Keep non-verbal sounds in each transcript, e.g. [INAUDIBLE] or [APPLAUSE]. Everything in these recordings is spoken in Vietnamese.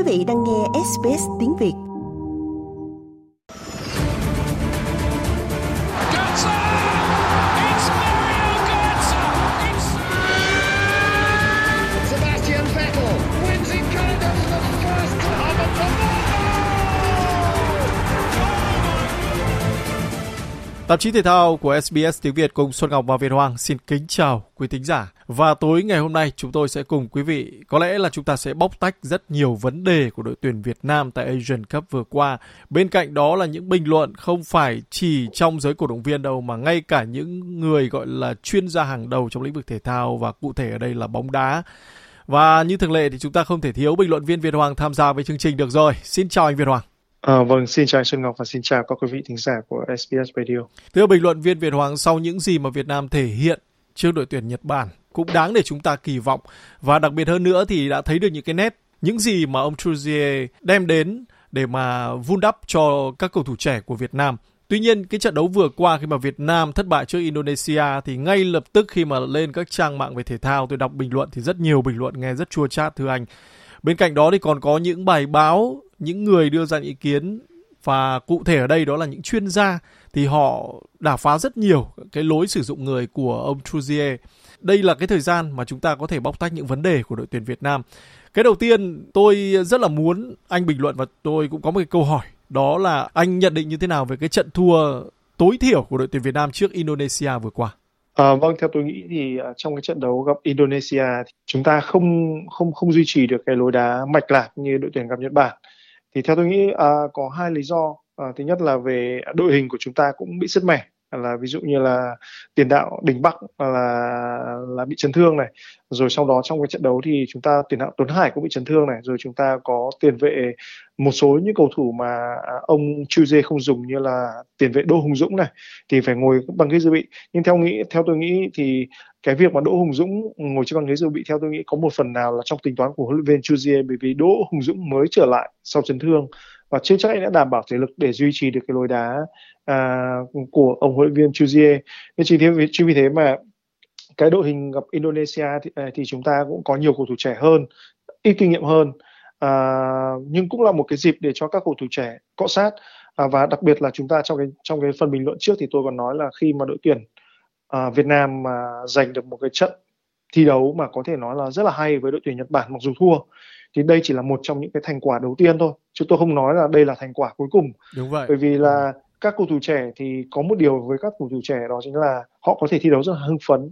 Quý vị đang nghe SBS tiếng Việt. Tạp chí thể thao của SBS tiếng Việt cùng Xuân Ngọc và Việt Hoàng xin kính chào quý thính giả. Và tối ngày hôm nay chúng tôi sẽ cùng quý vị, có lẽ là chúng ta sẽ bóc tách rất nhiều vấn đề của đội tuyển Việt Nam tại Asian Cup vừa qua. Bên cạnh đó là những bình luận không phải chỉ trong giới cổ động viên đâu mà ngay cả những người gọi là chuyên gia hàng đầu trong lĩnh vực thể thao và cụ thể ở đây là bóng đá. Và như thường lệ thì chúng ta không thể thiếu bình luận viên Việt Hoàng tham gia với chương trình được rồi. Xin chào anh Việt Hoàng. À, vâng, xin chào anh Xuân Ngọc và xin chào các quý vị thính giả của SBS Radio. Thưa bình luận viên Việt Hoàng, sau những gì mà Việt Nam thể hiện trước đội tuyển Nhật Bản cũng đáng để chúng ta kỳ vọng và đặc biệt hơn nữa thì đã thấy được những cái nét những gì mà ông Trujillo đem đến để mà vun đắp cho các cầu thủ trẻ của Việt Nam. Tuy nhiên cái trận đấu vừa qua khi mà Việt Nam thất bại trước Indonesia thì ngay lập tức khi mà lên các trang mạng về thể thao tôi đọc bình luận thì rất nhiều bình luận nghe rất chua chát thưa anh. Bên cạnh đó thì còn có những bài báo, những người đưa ra ý kiến và cụ thể ở đây đó là những chuyên gia thì họ đả phá rất nhiều cái lối sử dụng người của ông Truzier. Đây là cái thời gian mà chúng ta có thể bóc tách những vấn đề của đội tuyển Việt Nam. Cái đầu tiên tôi rất là muốn anh bình luận và tôi cũng có một cái câu hỏi đó là anh nhận định như thế nào về cái trận thua tối thiểu của đội tuyển Việt Nam trước Indonesia vừa qua? À, vâng, theo tôi nghĩ thì à, trong cái trận đấu gặp Indonesia thì chúng ta không không không duy trì được cái lối đá mạch lạc như đội tuyển gặp Nhật Bản. Thì theo tôi nghĩ à, có hai lý do. à, thứ nhất là về đội hình của chúng ta cũng bị sứt mẻ. Là ví dụ như là tiền đạo Đình Bắc à, là là bị chấn thương này. Rồi sau đó trong cái trận đấu thì chúng ta tiền đạo Tuấn Hải cũng bị chấn thương này. Rồi chúng ta có tiền vệ một số những cầu thủ mà à, ông Chu Dê không dùng như là tiền vệ Đô Hùng Dũng này thì phải ngồi bằng ghế dự bị. Nhưng theo nghĩ theo tôi nghĩ thì cái việc mà Đỗ Hùng Dũng ngồi trên băng ghế dự bị theo tôi nghĩ có một phần nào là trong tính toán của huấn luyện viên Chu bởi vì Đỗ Hùng Dũng mới trở lại sau chấn thương và chưa chắc anh đã đảm bảo thể lực để duy trì được cái lối đá à, của ông huấn luyện viên Chuzier nên chính thế chính vì thế mà cái đội hình gặp Indonesia thì, à, thì chúng ta cũng có nhiều cầu thủ trẻ hơn ít kinh nghiệm hơn à, nhưng cũng là một cái dịp để cho các cầu thủ trẻ cọ sát. À, và đặc biệt là chúng ta trong cái trong cái phần bình luận trước thì tôi còn nói là khi mà đội tuyển à, Việt Nam mà giành được một cái trận thi đấu mà có thể nói là rất là hay với đội tuyển Nhật Bản mặc dù thua thì đây chỉ là một trong những cái thành quả đầu tiên thôi chứ tôi không nói là đây là thành quả cuối cùng Đúng vậy. bởi vì là các cầu thủ trẻ thì có một điều với các cầu thủ trẻ đó chính là họ có thể thi đấu rất là hưng phấn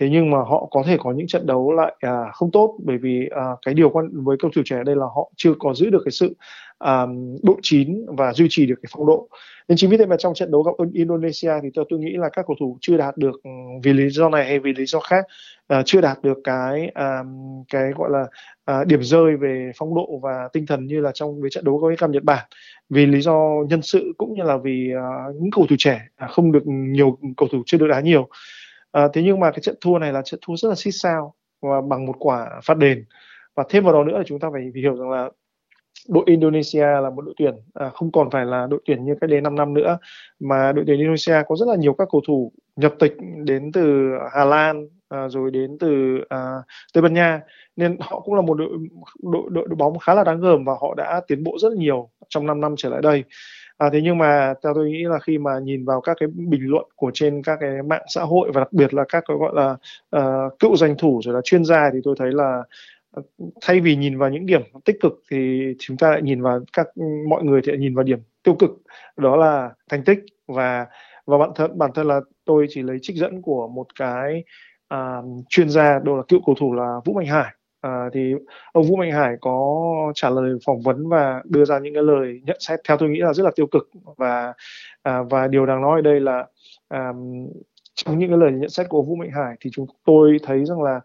thế nhưng mà họ có thể có những trận đấu lại à, không tốt bởi vì à, cái điều quan với cầu thủ trẻ đây là họ chưa có giữ được cái sự à, độ chín và duy trì được cái phong độ. Nên chính vì thế mà trong trận đấu gặp Indonesia thì tôi tôi nghĩ là các cầu thủ chưa đạt được ừ, vì lý do này hay vì lý do khác à, chưa đạt được cái à, cái gọi là à, điểm rơi về phong độ và tinh thần như là trong với trận đấu với cam Nhật Bản. Vì lý do nhân sự cũng như là vì à, những cầu thủ trẻ à, không được nhiều cầu thủ chưa được đá nhiều à, thế nhưng mà cái trận thua này là trận thua rất là xích sao và bằng một quả phát đền và thêm vào đó nữa là chúng ta phải hiểu rằng là đội Indonesia là một đội tuyển à, không còn phải là đội tuyển như cách đây 5 năm nữa mà đội tuyển Indonesia có rất là nhiều các cầu thủ nhập tịch đến từ Hà Lan à, rồi đến từ à, Tây Ban Nha nên họ cũng là một đội, đội đội đội bóng khá là đáng gờm và họ đã tiến bộ rất nhiều trong 5 năm trở lại đây. À, thế nhưng mà theo tôi nghĩ là khi mà nhìn vào các cái bình luận của trên các cái mạng xã hội và đặc biệt là các cái gọi là uh, cựu danh thủ rồi là chuyên gia thì tôi thấy là ờ, thay vì nhìn vào những điểm tích cực thì chúng ta lại nhìn vào các ừ, mọi người thì lại nhìn vào điểm tiêu cực. Đó là thành tích và và bản thân bản thân là tôi chỉ lấy trích dẫn của một cái uh, chuyên gia đó là cựu cầu thủ là Vũ Mạnh Hải. À, thì ông Vũ Mạnh Hải có trả lời phỏng vấn và đưa ra những cái lời nhận xét theo tôi nghĩ là rất là tiêu cực. Và à, và điều đáng nói ở đây là à, trong những cái lời nhận xét của Vũ Mạnh Hải thì chúng tôi thấy rằng là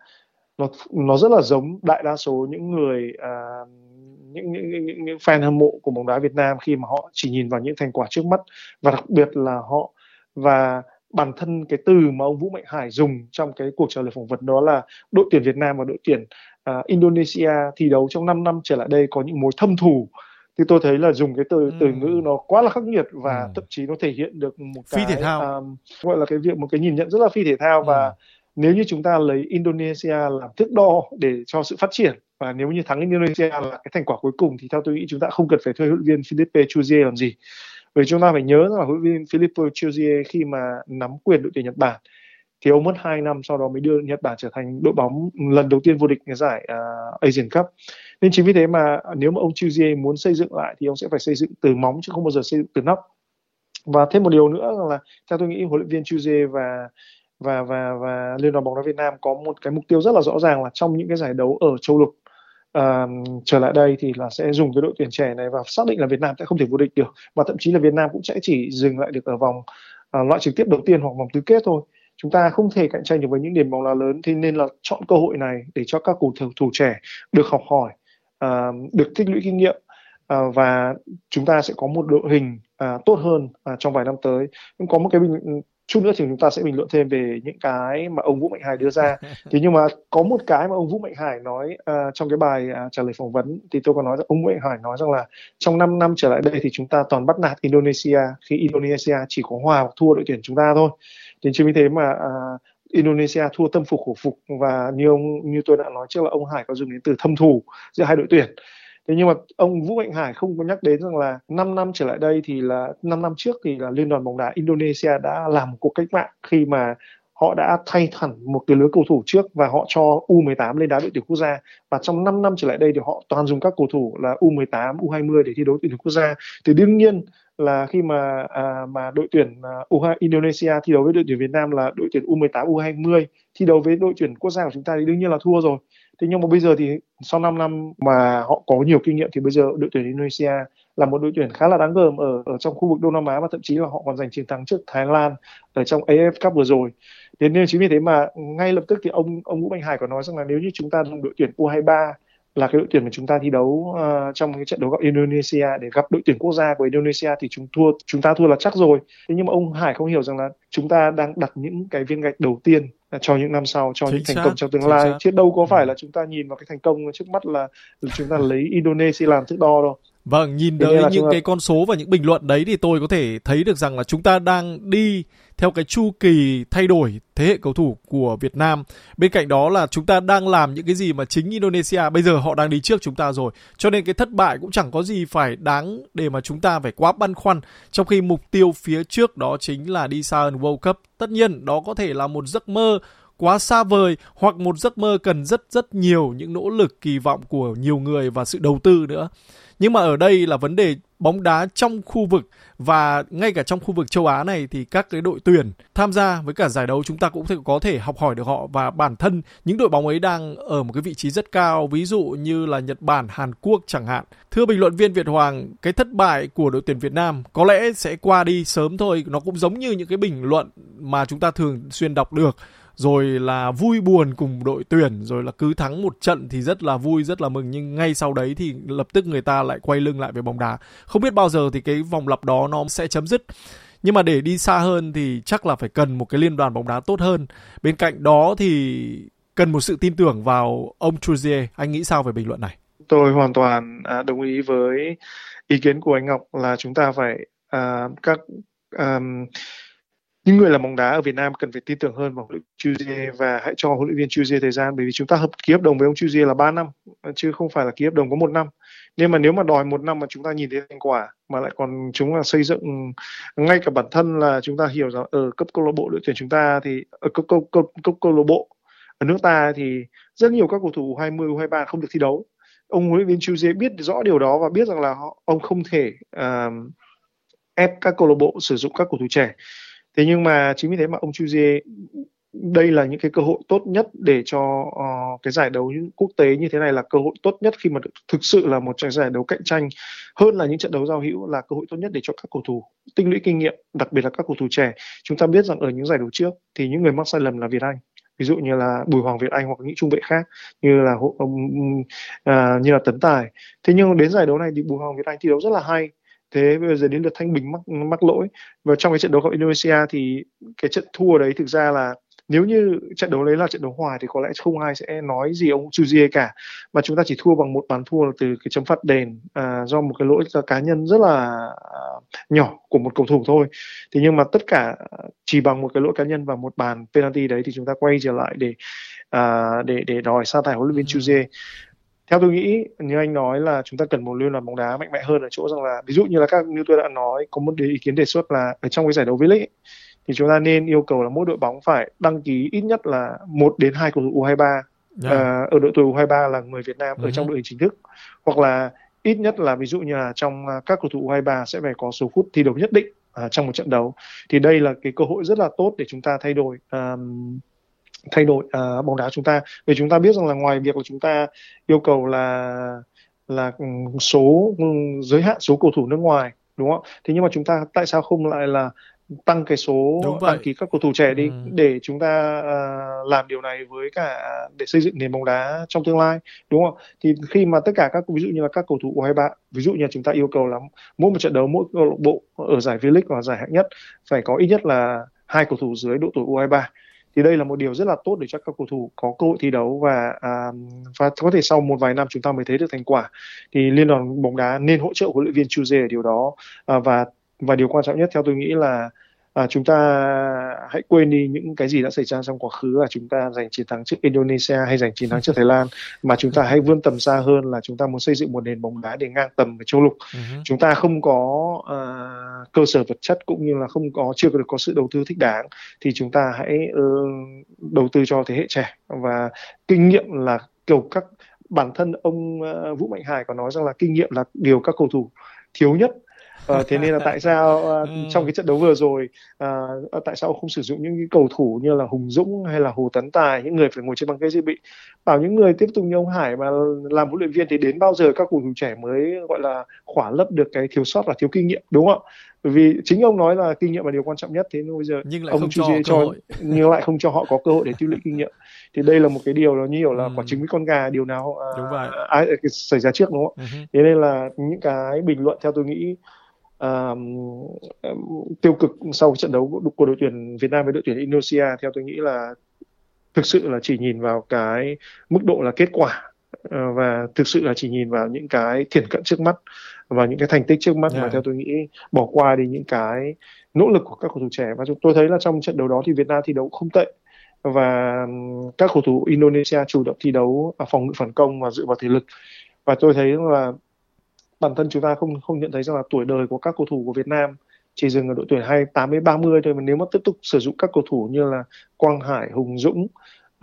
nó nó rất là giống đại đa số những người à, những, những, những những fan hâm mộ của bóng đá Việt Nam khi mà họ chỉ nhìn vào những thành quả trước mắt và đặc biệt là họ và bản thân cái từ mà ông Vũ Mạnh Hải dùng trong cái cuộc trả lời phỏng vấn đó là đội tuyển Việt Nam và đội tuyển uh, Indonesia thi đấu trong 5 năm trở lại đây có những mối thâm thù thì tôi thấy là dùng cái từ ừ. từ ngữ nó quá là khắc nghiệt và ừ. thậm chí nó thể hiện được một phi cái thể thao um, gọi là cái việc một cái nhìn nhận rất là phi thể thao ừ. và nếu như chúng ta lấy Indonesia làm thước đo để cho sự phát triển và nếu như thắng Indonesia là cái thành quả cuối cùng thì theo tôi nghĩ chúng ta không cần phải thuê huấn luyện viên Philippe Chuzier làm gì bởi chúng ta phải nhớ rằng là huấn luyện viên Philippe Chuzier khi mà nắm quyền đội tuyển Nhật Bản thì ông mất 2 năm sau đó mới đưa Nhật Bản trở thành đội bóng lần đầu tiên vô địch cái giải uh, Asian Cup. Nên chính vì thế mà nếu mà ông Chuzier muốn xây dựng lại thì ông sẽ phải xây dựng từ móng chứ không bao giờ xây dựng từ nóc. Và thêm một điều nữa là theo tôi nghĩ huấn luyện viên Chuzier và và và và liên đoàn bóng đá Việt Nam có một cái mục tiêu rất là rõ ràng là trong những cái giải đấu ở châu lục uh, trở lại đây thì là sẽ dùng cái đội tuyển trẻ này và xác định là Việt Nam sẽ không thể vô địch được và thậm chí là Việt Nam cũng sẽ chỉ dừng lại được ở vòng uh, loại trực tiếp đầu tiên hoặc vòng tứ kết thôi chúng ta không thể cạnh tranh được với những điểm bóng đá lớn thì nên là chọn cơ hội này để cho các cầu thủ, thủ trẻ được học hỏi uh, được tích lũy kinh nghiệm uh, và chúng ta sẽ có một đội hình uh, tốt hơn uh, trong vài năm tới. Cũng có một cái bình chút nữa thì chúng ta sẽ bình luận thêm về những cái mà ông Vũ Mạnh Hải đưa ra. [LAUGHS] Thế nhưng mà có một cái mà ông Vũ Mạnh Hải nói uh, trong cái bài uh, trả lời phỏng vấn thì tôi có nói rằng ông Vũ Mạnh Hải nói rằng là trong 5 năm trở lại đây thì chúng ta toàn bắt nạt Indonesia khi Indonesia chỉ có hòa hoặc thua đội tuyển chúng ta thôi thế chính vì thế mà à, Indonesia thua tâm phục khẩu phục và như ông như tôi đã nói trước là ông Hải có dùng đến từ thâm thù giữa hai đội tuyển. Thế nhưng mà ông Vũ Mạnh Hải không có nhắc đến rằng là 5 năm trở lại đây thì là 5 năm trước thì là liên đoàn bóng đá Indonesia đã làm một cuộc cách mạng khi mà họ đã thay hẳn một cái lứa cầu thủ trước và họ cho U18 lên đá đội tuyển quốc gia. Và trong 5 năm trở lại đây thì họ toàn dùng các cầu thủ là U18, U20 để thi đấu tuyển quốc gia. Thì đương nhiên là khi mà à, mà đội tuyển à, U uh, Indonesia thi đấu với đội tuyển Việt Nam là đội tuyển U18, U20 thi đấu với đội tuyển quốc gia của chúng ta thì đương nhiên là thua rồi. Thế nhưng mà bây giờ thì sau 5 năm mà họ có nhiều kinh nghiệm thì bây giờ đội tuyển Indonesia là một đội tuyển khá là đáng gờm ở ở trong khu vực Đông Nam Á và thậm chí là họ còn giành chiến thắng trước Thái Lan ở trong AFF Cup vừa rồi. Thế nên chính vì thế mà ngay lập tức thì ông ông Vũ Mạnh Hải có nói rằng là nếu như chúng ta dùng đội tuyển U23 là cái đội tuyển mà chúng ta thi đấu uh, trong cái trận đấu gặp Indonesia để gặp đội tuyển quốc gia của Indonesia thì chúng thua chúng ta thua là chắc rồi. Thế nhưng mà ông Hải không hiểu rằng là chúng ta đang đặt những cái viên gạch đầu tiên cho những năm sau cho chính những thành xác, công trong tương lai xác. chứ đâu có phải ừ. là chúng ta nhìn vào cái thành công trước mắt là chúng ta lấy Indonesia làm thước đo đâu Vâng, nhìn tới những ta... cái con số và những bình luận đấy thì tôi có thể thấy được rằng là chúng ta đang đi theo cái chu kỳ thay đổi thế hệ cầu thủ của Việt Nam. Bên cạnh đó là chúng ta đang làm những cái gì mà chính Indonesia bây giờ họ đang đi trước chúng ta rồi. Cho nên cái thất bại cũng chẳng có gì phải đáng để mà chúng ta phải quá băn khoăn. Trong khi mục tiêu phía trước đó chính là đi xa hơn World Cup. Tất nhiên đó có thể là một giấc mơ quá xa vời hoặc một giấc mơ cần rất rất nhiều những nỗ lực kỳ vọng của nhiều người và sự đầu tư nữa. Nhưng mà ở đây là vấn đề bóng đá trong khu vực và ngay cả trong khu vực châu Á này thì các cái đội tuyển tham gia với cả giải đấu chúng ta cũng có thể học hỏi được họ và bản thân những đội bóng ấy đang ở một cái vị trí rất cao ví dụ như là Nhật Bản, Hàn Quốc chẳng hạn. Thưa bình luận viên Việt Hoàng, cái thất bại của đội tuyển Việt Nam có lẽ sẽ qua đi sớm thôi, nó cũng giống như những cái bình luận mà chúng ta thường xuyên đọc được rồi là vui buồn cùng đội tuyển rồi là cứ thắng một trận thì rất là vui rất là mừng. Nhưng ngay sau đấy thì lập tức người ta lại quay lưng lại với bóng đá. Không biết bao giờ thì cái vòng lặp đó nó sẽ chấm dứt. Nhưng mà để đi xa hơn thì chắc là phải cần một cái liên đoàn bóng đá tốt hơn. Bên cạnh đó thì cần một sự tin tưởng vào ông Truzier. Anh nghĩ sao về bình luận này? Tôi hoàn toàn à, đồng ý với ý kiến của anh Ngọc là chúng ta phải uh, các um, những người làm bóng đá ở Việt Nam cần phải tin tưởng hơn vào huấn luyện Chuzier và hãy cho huấn luyện viên Chuzier thời gian bởi vì chúng ta hợp ký hợp đồng với ông Chuzier là 3 năm chứ không phải là ký hợp đồng có một năm. Nên mà nếu mà đòi một năm mà chúng ta nhìn thấy thành quả mà lại còn chúng là xây dựng ngay cả bản thân là chúng ta hiểu rằng ở cấp câu lạc bộ đội tuyển chúng ta thì ở cấp câu cấp, cấp câu lạc bộ ở nước ta thì rất nhiều các cầu thủ 20 U23 không được thi đấu. Ông huấn luyện viên Chuzier biết rõ điều đó và biết rằng là họ, ông không thể uh, ép các câu lạc bộ sử dụng các cầu thủ trẻ thế nhưng mà chính vì thế mà ông Chuzier đây là những cái cơ hội tốt nhất để cho uh, cái giải đấu quốc tế như thế này là cơ hội tốt nhất khi mà thực sự là một giải đấu cạnh tranh hơn là những trận đấu giao hữu là cơ hội tốt nhất để cho các cầu thủ tinh lũy kinh nghiệm đặc biệt là các cầu thủ trẻ. Chúng ta biết rằng ở những giải đấu trước thì những người mắc sai lầm là Việt Anh ví dụ như là Bùi Hoàng Việt Anh hoặc những trung vệ khác như là ông uh, à, như là Tấn Tài. Thế nhưng đến giải đấu này thì Bùi Hoàng Việt Anh thi đấu rất là hay thế bây giờ đến lượt thanh bình mắc mắc lỗi. Và trong cái trận đấu gặp Indonesia thì cái trận thua đấy thực ra là nếu như trận đấu đấy là trận đấu hòa thì có lẽ không ai sẽ nói gì ông Chuzier cả. Mà chúng ta chỉ thua bằng một bàn thua từ cái chấm phạt đền à, do một cái lỗi cá nhân rất là à, nhỏ của một cầu thủ thôi. Thì nhưng mà tất cả chỉ bằng một cái lỗi cá nhân và một bàn penalty đấy thì chúng ta quay trở lại để à, để để đòi sa thải huấn luyện viên ừ. Chuzier theo tôi nghĩ như anh nói là chúng ta cần một liên đoàn bóng đá mạnh mẽ hơn ở chỗ rằng là ví dụ như là các như tôi đã nói có một ý kiến đề xuất là ở trong cái giải đấu V-League thì chúng ta nên yêu cầu là mỗi đội bóng phải đăng ký ít nhất là một đến hai cầu thủ U23 yeah. uh, ở đội tuổi U23 là người Việt Nam uh-huh. ở trong ừ. đội hình chính thức hoặc là ít nhất là ví dụ như là trong à, các cầu thủ U23 sẽ phải có số phút thi đấu nhất định uh, trong một trận đấu thì đây là cái cơ hội rất là tốt để chúng ta thay đổi um, thay đổi uh, bóng đá chúng ta. Vì chúng ta biết rằng là ngoài việc là chúng ta yêu cầu là là ừ, số ừ, giới hạn số cầu thủ nước ngoài đúng không? Thế nhưng mà chúng ta tại sao không lại là tăng cái số đăng ký các cầu thủ trẻ đi ừ. để chúng ta uh, làm điều này với cả để xây dựng nền bóng đá trong tương lai đúng không? Thì khi mà tất cả các ví dụ như là các cầu thủ U23 ví dụ như chúng ta yêu cầu là mỗi một trận đấu mỗi câu lạc bộ ở giải V-League và giải hạng nhất phải có ít nhất là hai cầu thủ dưới độ tuổi U23 thì đây là một điều rất là tốt để cho các cầu thủ có cơ hội thi đấu và à, và có thể sau một vài năm chúng ta mới thấy được thành quả. Thì liên đoàn bóng đá nên hỗ trợ huấn luyện viên Chuze ở điều đó à, và và điều quan trọng nhất theo tôi nghĩ là à, chúng ta hãy quên đi những cái gì đã xảy ra trong quá khứ là chúng ta giành chiến thắng trước Indonesia hay giành chiến thắng trước Thái Lan. Mà chúng ta hãy vươn tầm xa hơn là chúng ta muốn xây dựng một nền bóng đá để ngang tầm với châu lục. Uh-huh. chúng ta không có uh, cơ sở vật chất cũng như là không có chưa được có sự đầu tư thích đáng thì chúng ta hãy uh, đầu tư cho thế hệ trẻ. Và kinh nghiệm là kiểu các bản thân ông uh, Vũ Mạnh Hải có nói rằng là kinh nghiệm là điều các cầu thủ thiếu nhất Ờ, thế nên là tại sao uh, [LAUGHS] trong cái trận đấu vừa rồi uh, tại sao không sử dụng những cái cầu thủ như là Hùng Dũng hay là Hồ Tấn Tài những người phải ngồi trên băng ghế dự bị? Bảo những người tiếp tục như ông Hải mà làm huấn luyện viên thì đến bao giờ các cầu thủ trẻ mới gọi là khỏa lấp được cái thiếu sót là thiếu kinh nghiệm đúng không ạ bởi vì chính ông nói là kinh nghiệm là điều quan trọng nhất thế nên bây giờ nhưng lại ông không cho, cho [LAUGHS] nhưng lại không cho họ có cơ hội để tích lũy kinh nghiệm thì đây là một cái điều nó như kiểu là ừ. quả trứng với con gà điều nào uh, đúng vậy. ai xảy ra trước đúng không uh-huh. thế nên là những cái bình luận theo tôi nghĩ uh, tiêu cực sau trận đấu của đội tuyển Việt Nam với đội tuyển Indonesia theo tôi nghĩ là thực sự là chỉ nhìn vào cái mức độ là kết quả uh, và thực sự là chỉ nhìn vào những cái thiển cận trước mắt và những cái thành tích trước mắt yeah. mà theo tôi nghĩ bỏ qua đi những cái nỗ lực của các cầu thủ trẻ. Và tôi thấy là trong trận đấu đó thì Việt Nam thi đấu không tệ. Và các cầu thủ Indonesia chủ động thi đấu phòng ngự phản công và dựa vào thể lực. Và tôi thấy là bản thân chúng ta không không nhận thấy rằng là tuổi đời của các cầu thủ của Việt Nam chỉ dừng ở độ tuổi 28 đến 30 thôi. Mà nếu mà tiếp tục sử dụng các cầu thủ như là Quang Hải, Hùng Dũng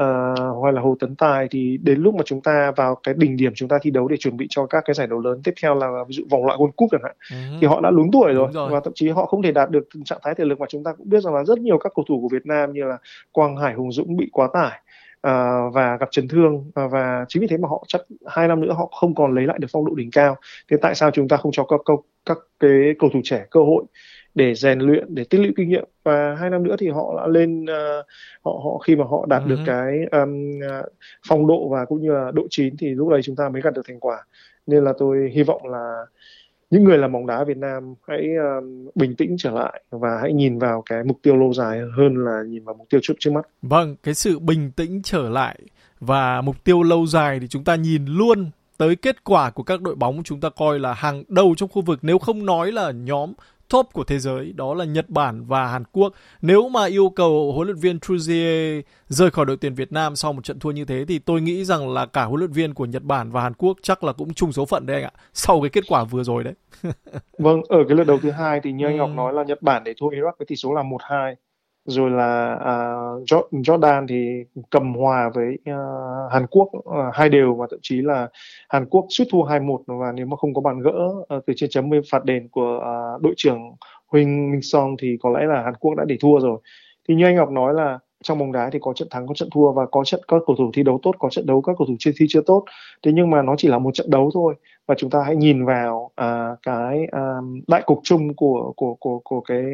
uh, hoặc là Hồ Tấn Tài thì đến lúc mà chúng ta vào cái đỉnh điểm chúng ta thi đấu để chuẩn bị cho các cái giải đấu lớn tiếp theo là ví dụ vòng loại World Cup chẳng hạn uh-huh. thì họ đã lún tuổi rồi, rồi. và thậm chí họ không thể đạt được trạng thái thể lực mà chúng ta cũng biết rằng là rất nhiều các cầu thủ của Việt Nam như là Quang Hải, Hùng Dũng bị quá tải uh, và gặp chấn thương uh, và chính vì thế mà họ chắc hai năm nữa họ không còn lấy lại được phong độ đỉnh cao. Thế tại sao chúng ta không cho các các, các cái cầu thủ trẻ cơ hội để rèn luyện để tích lũy kinh nghiệm và hai năm nữa thì họ đã lên uh, họ họ khi mà họ đạt uh-huh. được ừ cái um, phong độ và cũng như là độ chín thì lúc đấy chúng ta mới gặt được thành quả nên là tôi hy vọng là những người làm bóng đá Việt Nam hãy uh, bình tĩnh trở lại và hãy nhìn vào cái mục tiêu lâu dài hơn là nhìn vào mục tiêu trước trước mắt. Vâng, cái sự bình tĩnh trở lại và mục tiêu lâu dài thì chúng ta nhìn luôn tới kết quả của các đội bóng chúng ta coi là hàng đầu trong khu vực nếu không nói là nhóm top của thế giới đó là Nhật Bản và Hàn Quốc. Nếu mà yêu cầu huấn luyện viên Truzier rời khỏi đội tuyển Việt Nam sau một trận thua như thế thì tôi nghĩ rằng là cả huấn luyện viên của Nhật Bản và Hàn Quốc chắc là cũng chung số phận đấy anh ạ. Sau cái kết quả vừa rồi đấy. [LAUGHS] vâng, ở cái lượt đầu thứ hai thì như anh Ngọc nói là Nhật Bản để thua Iraq với tỷ số là 1-2 rồi là uh, Jordan thì cầm hòa với uh, Hàn Quốc uh, hai đều và thậm chí là Hàn Quốc suýt thua 2-1 và nếu mà không có bàn gỡ uh, từ trên chấm phạt đền của uh, đội trưởng Huỳnh Minh Song thì có lẽ là Hàn Quốc đã để thua rồi. Thì như anh Ngọc nói là trong bóng đá thì có trận thắng có trận thua và có trận các cầu thủ thi đấu tốt có trận đấu các cầu thủ chưa thi chưa tốt thế nhưng mà nó chỉ là một trận đấu thôi và chúng ta hãy nhìn vào uh, cái um, đại cục chung của của của của cái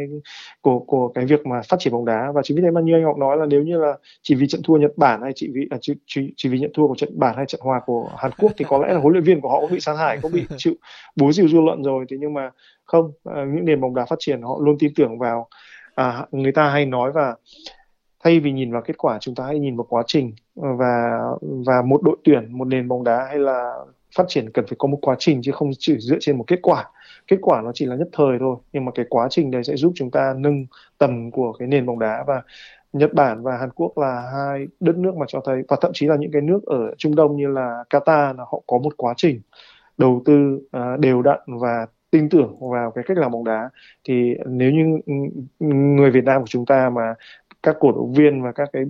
của của cái việc mà phát triển bóng đá. Và chính vì thế mà như anh Ngọc nói là nếu như là chỉ vì trận thua Nhật Bản hay chỉ vì à, chỉ, chỉ, chỉ vì nhận thua của trận Bản hay trận hòa của Hàn Quốc thì có lẽ là huấn luyện viên của họ cũng bị sa thải cũng bị chịu búa rìu dư luận rồi. Thế nhưng mà không uh, những nền bóng đá phát triển họ luôn tin tưởng vào à, người ta hay nói và thay vì nhìn vào kết quả chúng ta hãy nhìn vào quá trình và và một đội tuyển một nền bóng đá hay là phát triển cần phải có một quá trình chứ không chỉ dựa trên một kết quả. Kết quả nó chỉ là nhất thời thôi, nhưng mà cái quá trình đấy sẽ giúp chúng ta nâng tầm của cái nền bóng đá và Nhật Bản và Hàn Quốc là hai đất nước mà cho thấy, và thậm chí là những cái nước ở Trung Đông như là Qatar là họ có một quá trình đầu tư à, đều đặn và tin tưởng vào cái cách làm bóng đá. Thì nếu như người Việt Nam của chúng ta mà các cổ động viên và các cái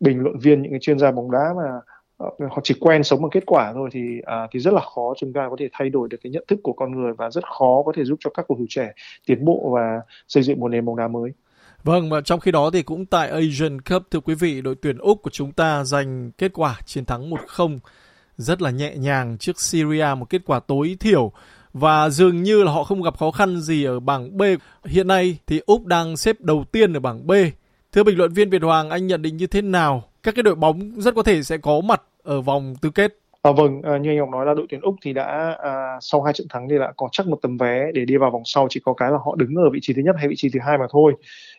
bình luận viên, những cái chuyên gia bóng đá mà Ờ, họ chỉ quen sống bằng kết quả thôi thì à, thì rất là khó chúng ta có thể thay đổi được cái nhận thức của con người và rất khó có thể giúp cho các cầu thủ trẻ tiến bộ và xây dựng một nền bóng đá mới. Vâng, và trong khi đó thì cũng tại Asian Cup thưa quý vị, đội tuyển Úc của chúng ta giành kết quả chiến thắng 1-0 rất là nhẹ nhàng trước Syria, một kết quả tối thiểu và dường như là họ không gặp khó khăn gì ở bảng B. Hiện nay thì Úc đang xếp đầu tiên ở bảng B. Thưa bình luận viên Việt Hoàng, anh nhận định như thế nào? Các cái đội bóng rất có thể sẽ có mặt ở vòng tứ kết. À, vâng, à, như anh Ngọc nói là đội tuyển Úc thì đã à, sau hai trận thắng thì đã có chắc một tấm vé để đi vào vòng sau chỉ có cái là họ đứng ở vị trí thứ nhất hay vị trí thứ hai mà thôi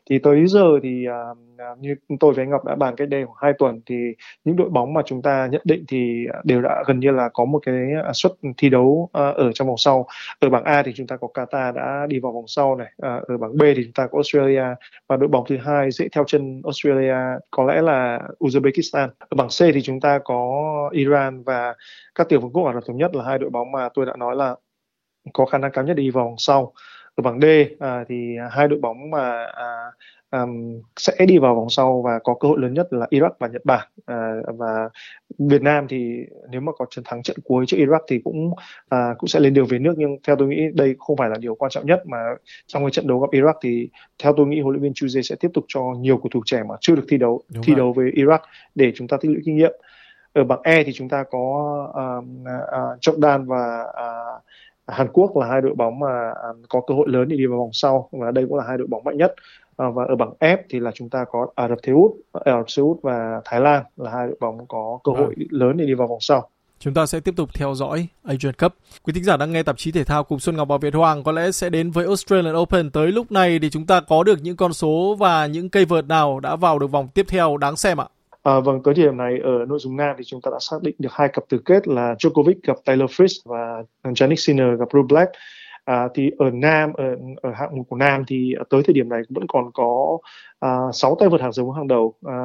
thì tới giờ thì uh, như tôi với anh Ngọc đã bàn cách đây khoảng hai tuần thì những đội bóng mà chúng ta nhận định thì à, đều đã gần như là có một cái suất thi đấu uh, ở trong vòng sau. Ở bảng A thì chúng ta có Qatar đã đi vào vòng sau này uh, ở bảng B thì chúng ta có Australia và đội bóng thứ hai dễ theo chân Australia có lẽ là Uzbekistan. Ở bảng C thì chúng ta có Iran và các tiểu vương quốc Ả Rập thống nhất là hai đội bóng mà tôi đã nói là có khả năng cao nhất đi vào vòng sau ở bảng D à, thì hai đội bóng mà à, um, sẽ đi vào vòng sau và có cơ hội lớn nhất là Iraq và Nhật Bản. À, và Việt Nam thì nếu mà có chiến thắng trận cuối trước Iraq thì cũng à, cũng sẽ lên đường về nước. Nhưng theo tôi nghĩ đây không phải là điều quan trọng nhất mà trong cái trận đấu gặp Iraq thì theo tôi nghĩ huấn luyện viên Chuze sẽ tiếp tục cho nhiều cầu thủ trẻ mà chưa được thi đấu Đúng thi rồi. đấu với Iraq để chúng ta tích lũy kinh nghiệm. Ở bảng E thì chúng ta có uh, uh, Jordan và uh, Hàn Quốc là hai đội bóng mà à, có cơ hội lớn để đi vào vòng sau và đây cũng là hai đội bóng mạnh nhất à, và ở bảng F thì là chúng ta có Ả Rập Xê Út, Ả Rập Xê Út và Thái Lan là hai đội bóng có cơ hội à. lớn để đi vào vòng sau. Chúng ta sẽ tiếp tục theo dõi Asian Cup. Quý thính giả đang nghe tạp chí thể thao cùng Xuân Ngọc và Việt Hoàng có lẽ sẽ đến với Australian Open. Tới lúc này thì chúng ta có được những con số và những cây vợt nào đã vào được vòng tiếp theo đáng xem ạ? À, vâng, tới điểm này ở nội dung nam thì chúng ta đã xác định được hai cặp tứ kết là Djokovic gặp Taylor Fritz và Jannik Sinner gặp Rublev À, thì ở nam ở, ở hạng mục của nam thì tới thời điểm này vẫn còn có à, 6 tay vợt hàng giống hàng đầu à,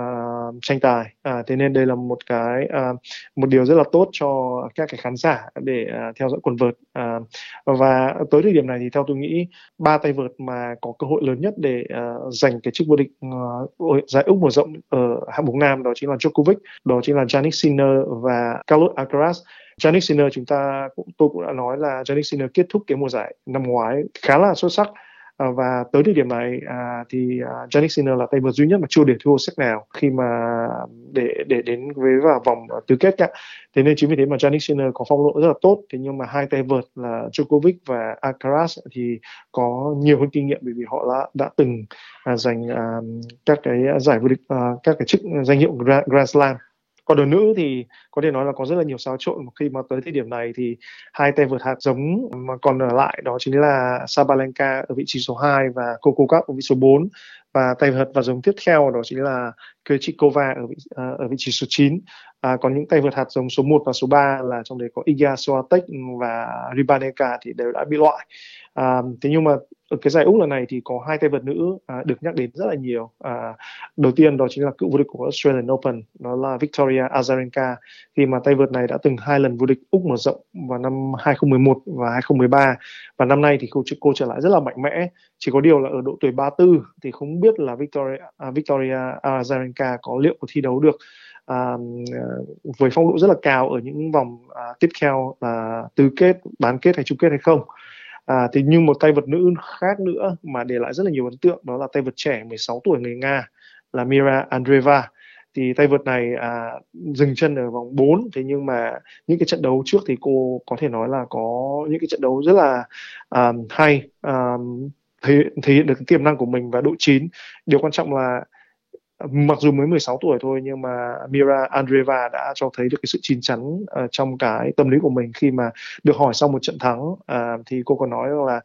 tranh tài. À, thế nên đây là một cái à, một điều rất là tốt cho các cái khán giả để à, theo dõi quần vợt. À, và tới thời điểm này thì theo tôi nghĩ ba tay vợt mà có cơ hội lớn nhất để à, giành cái chức vô địch à, giải úc mở rộng ở hạng mục nam đó chính là Djokovic đó chính là Janik Sinner và Carlos Alcaraz. Janik Sinner chúng ta cũng tôi cũng đã nói là Janik Sinner kết thúc cái mùa giải năm ngoái khá là xuất sắc à, và tới thời điểm này à, thì à, Sinner là tay vợt duy nhất mà chưa để thua set nào khi mà để để đến với vào vòng tứ kết cả. Thế nên chính vì thế mà Janik Sinner có phong độ rất là tốt. Thế nhưng mà hai tay vợt là Djokovic và Alcaraz thì có nhiều hơn kinh nghiệm bởi vì họ đã đã từng à, giành à, các cái giải vô địch à, các cái chức danh hiệu Grand, Grand Slam còn đội nữ thì có thể nói là có rất là nhiều xáo trộn. Khi mà tới thời điểm này thì hai tay vượt hạt giống mà còn ở lại đó chính là Sabalenka ở vị trí số 2 và Coco Gauff ở vị trí số 4 và tay vợt và giống tiếp theo đó chính là Krejcikova ở vị, uh, ở vị trí số 9 à, còn những tay vợt hạt giống số 1 và số 3 là trong đấy có Iga Swiatek và Ribaneka thì đều đã bị loại. À, thế nhưng mà ở cái giải úc lần này thì có hai tay vợt nữ à, được nhắc đến rất là nhiều. À, đầu tiên đó chính là cựu vô địch của Australian Open đó là Victoria Azarenka khi mà tay vợt này đã từng hai lần vô địch úc mở rộng vào năm 2011 và 2013 và năm nay thì cô, cô trở lại rất là mạnh mẽ. Chỉ có điều là ở độ tuổi 34 thì không biết là Victoria à, Victoria Azarenka có liệu có thi đấu được à, với phong độ rất là cao ở những vòng à, tiếp theo là tứ kết bán kết hay chung kết hay không. À, thì nhưng một tay vật nữ khác nữa mà để lại rất là nhiều ấn tượng đó là tay vật trẻ 16 tuổi người Nga là Mira Andreeva. Thì tay vợt này à, dừng chân ở vòng 4 thế nhưng mà những cái trận đấu trước thì cô có thể nói là có những cái trận đấu rất là à, hay à, thể, thể hiện được tiềm năng của mình và độ chín. Điều quan trọng là mặc dù mới 16 tuổi thôi nhưng mà Mira Andreeva đã cho thấy được cái sự chín chắn uh, trong cái tâm lý của mình khi mà được hỏi sau một trận thắng. Uh, thì cô có nói là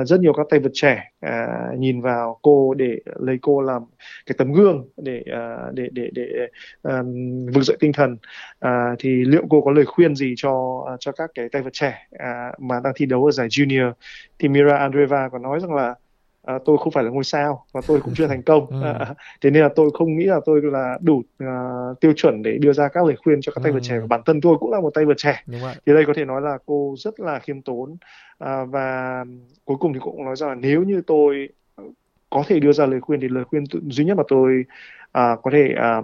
uh, rất nhiều các tay vợt trẻ uh, nhìn vào cô để lấy cô làm cái tấm gương để uh, để để để um, vực dậy tinh thần. Uh, thì liệu cô có lời khuyên gì cho uh, cho các cái tay vợt trẻ uh, mà đang thi đấu ở giải junior? Thì Mira Andreeva có nói rằng là à, tôi không phải là ngôi sao và tôi cũng chưa thành công. [LAUGHS] Ừ. à, thế nên là tôi không nghĩ là tôi là đủ à, tiêu chuẩn để đưa ra các lời khuyên cho các tay vợt trẻ. Và bản thân tôi cũng là một tay vợt trẻ. Thì đây có thể nói là cô rất là khiêm tốn. À, và cuối cùng thì cũng nói rằng là nếu như tôi có thể đưa ra lời khuyên thì lời khuyên duy nhất mà tôi à, có thể à,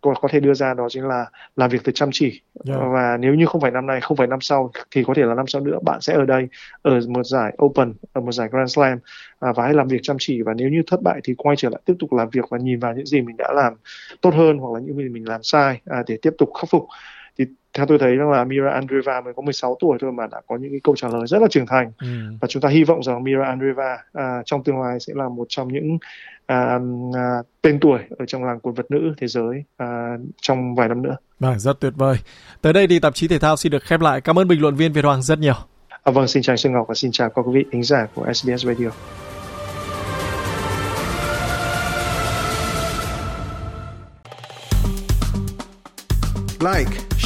có, có thể đưa ra đó chính là làm việc thật chăm chỉ. Yeah. và nếu như không phải năm nay không phải năm sau thì có thể là năm sau nữa bạn sẽ ở đây ở một giải Open ở một giải Grand Slam à, và hãy làm việc chăm chỉ. Và nếu như thất bại thì quay trở lại tiếp tục làm việc và nhìn vào những gì mình đã làm tốt hơn hoặc là những gì mình làm sai à, để tiếp tục khắc phục thì theo tôi thấy rằng là Mira Andreeva mới có 16 tuổi thôi mà đã có những cái câu trả lời rất là trưởng thành ừ. và chúng ta hy vọng rằng Mira Andreeva à, trong tương lai sẽ là một trong những à, à, tên tuổi ở trong làng quần vật nữ thế giới à, trong vài năm nữa. Vâng, rất tuyệt vời. Tới đây thì tạp chí thể thao xin được khép lại. Cảm ơn bình luận viên Việt Hoàng rất nhiều. À, vâng, xin chào Xuân Ngọc và xin chào các quý vị thính giả của SBS Radio. Like,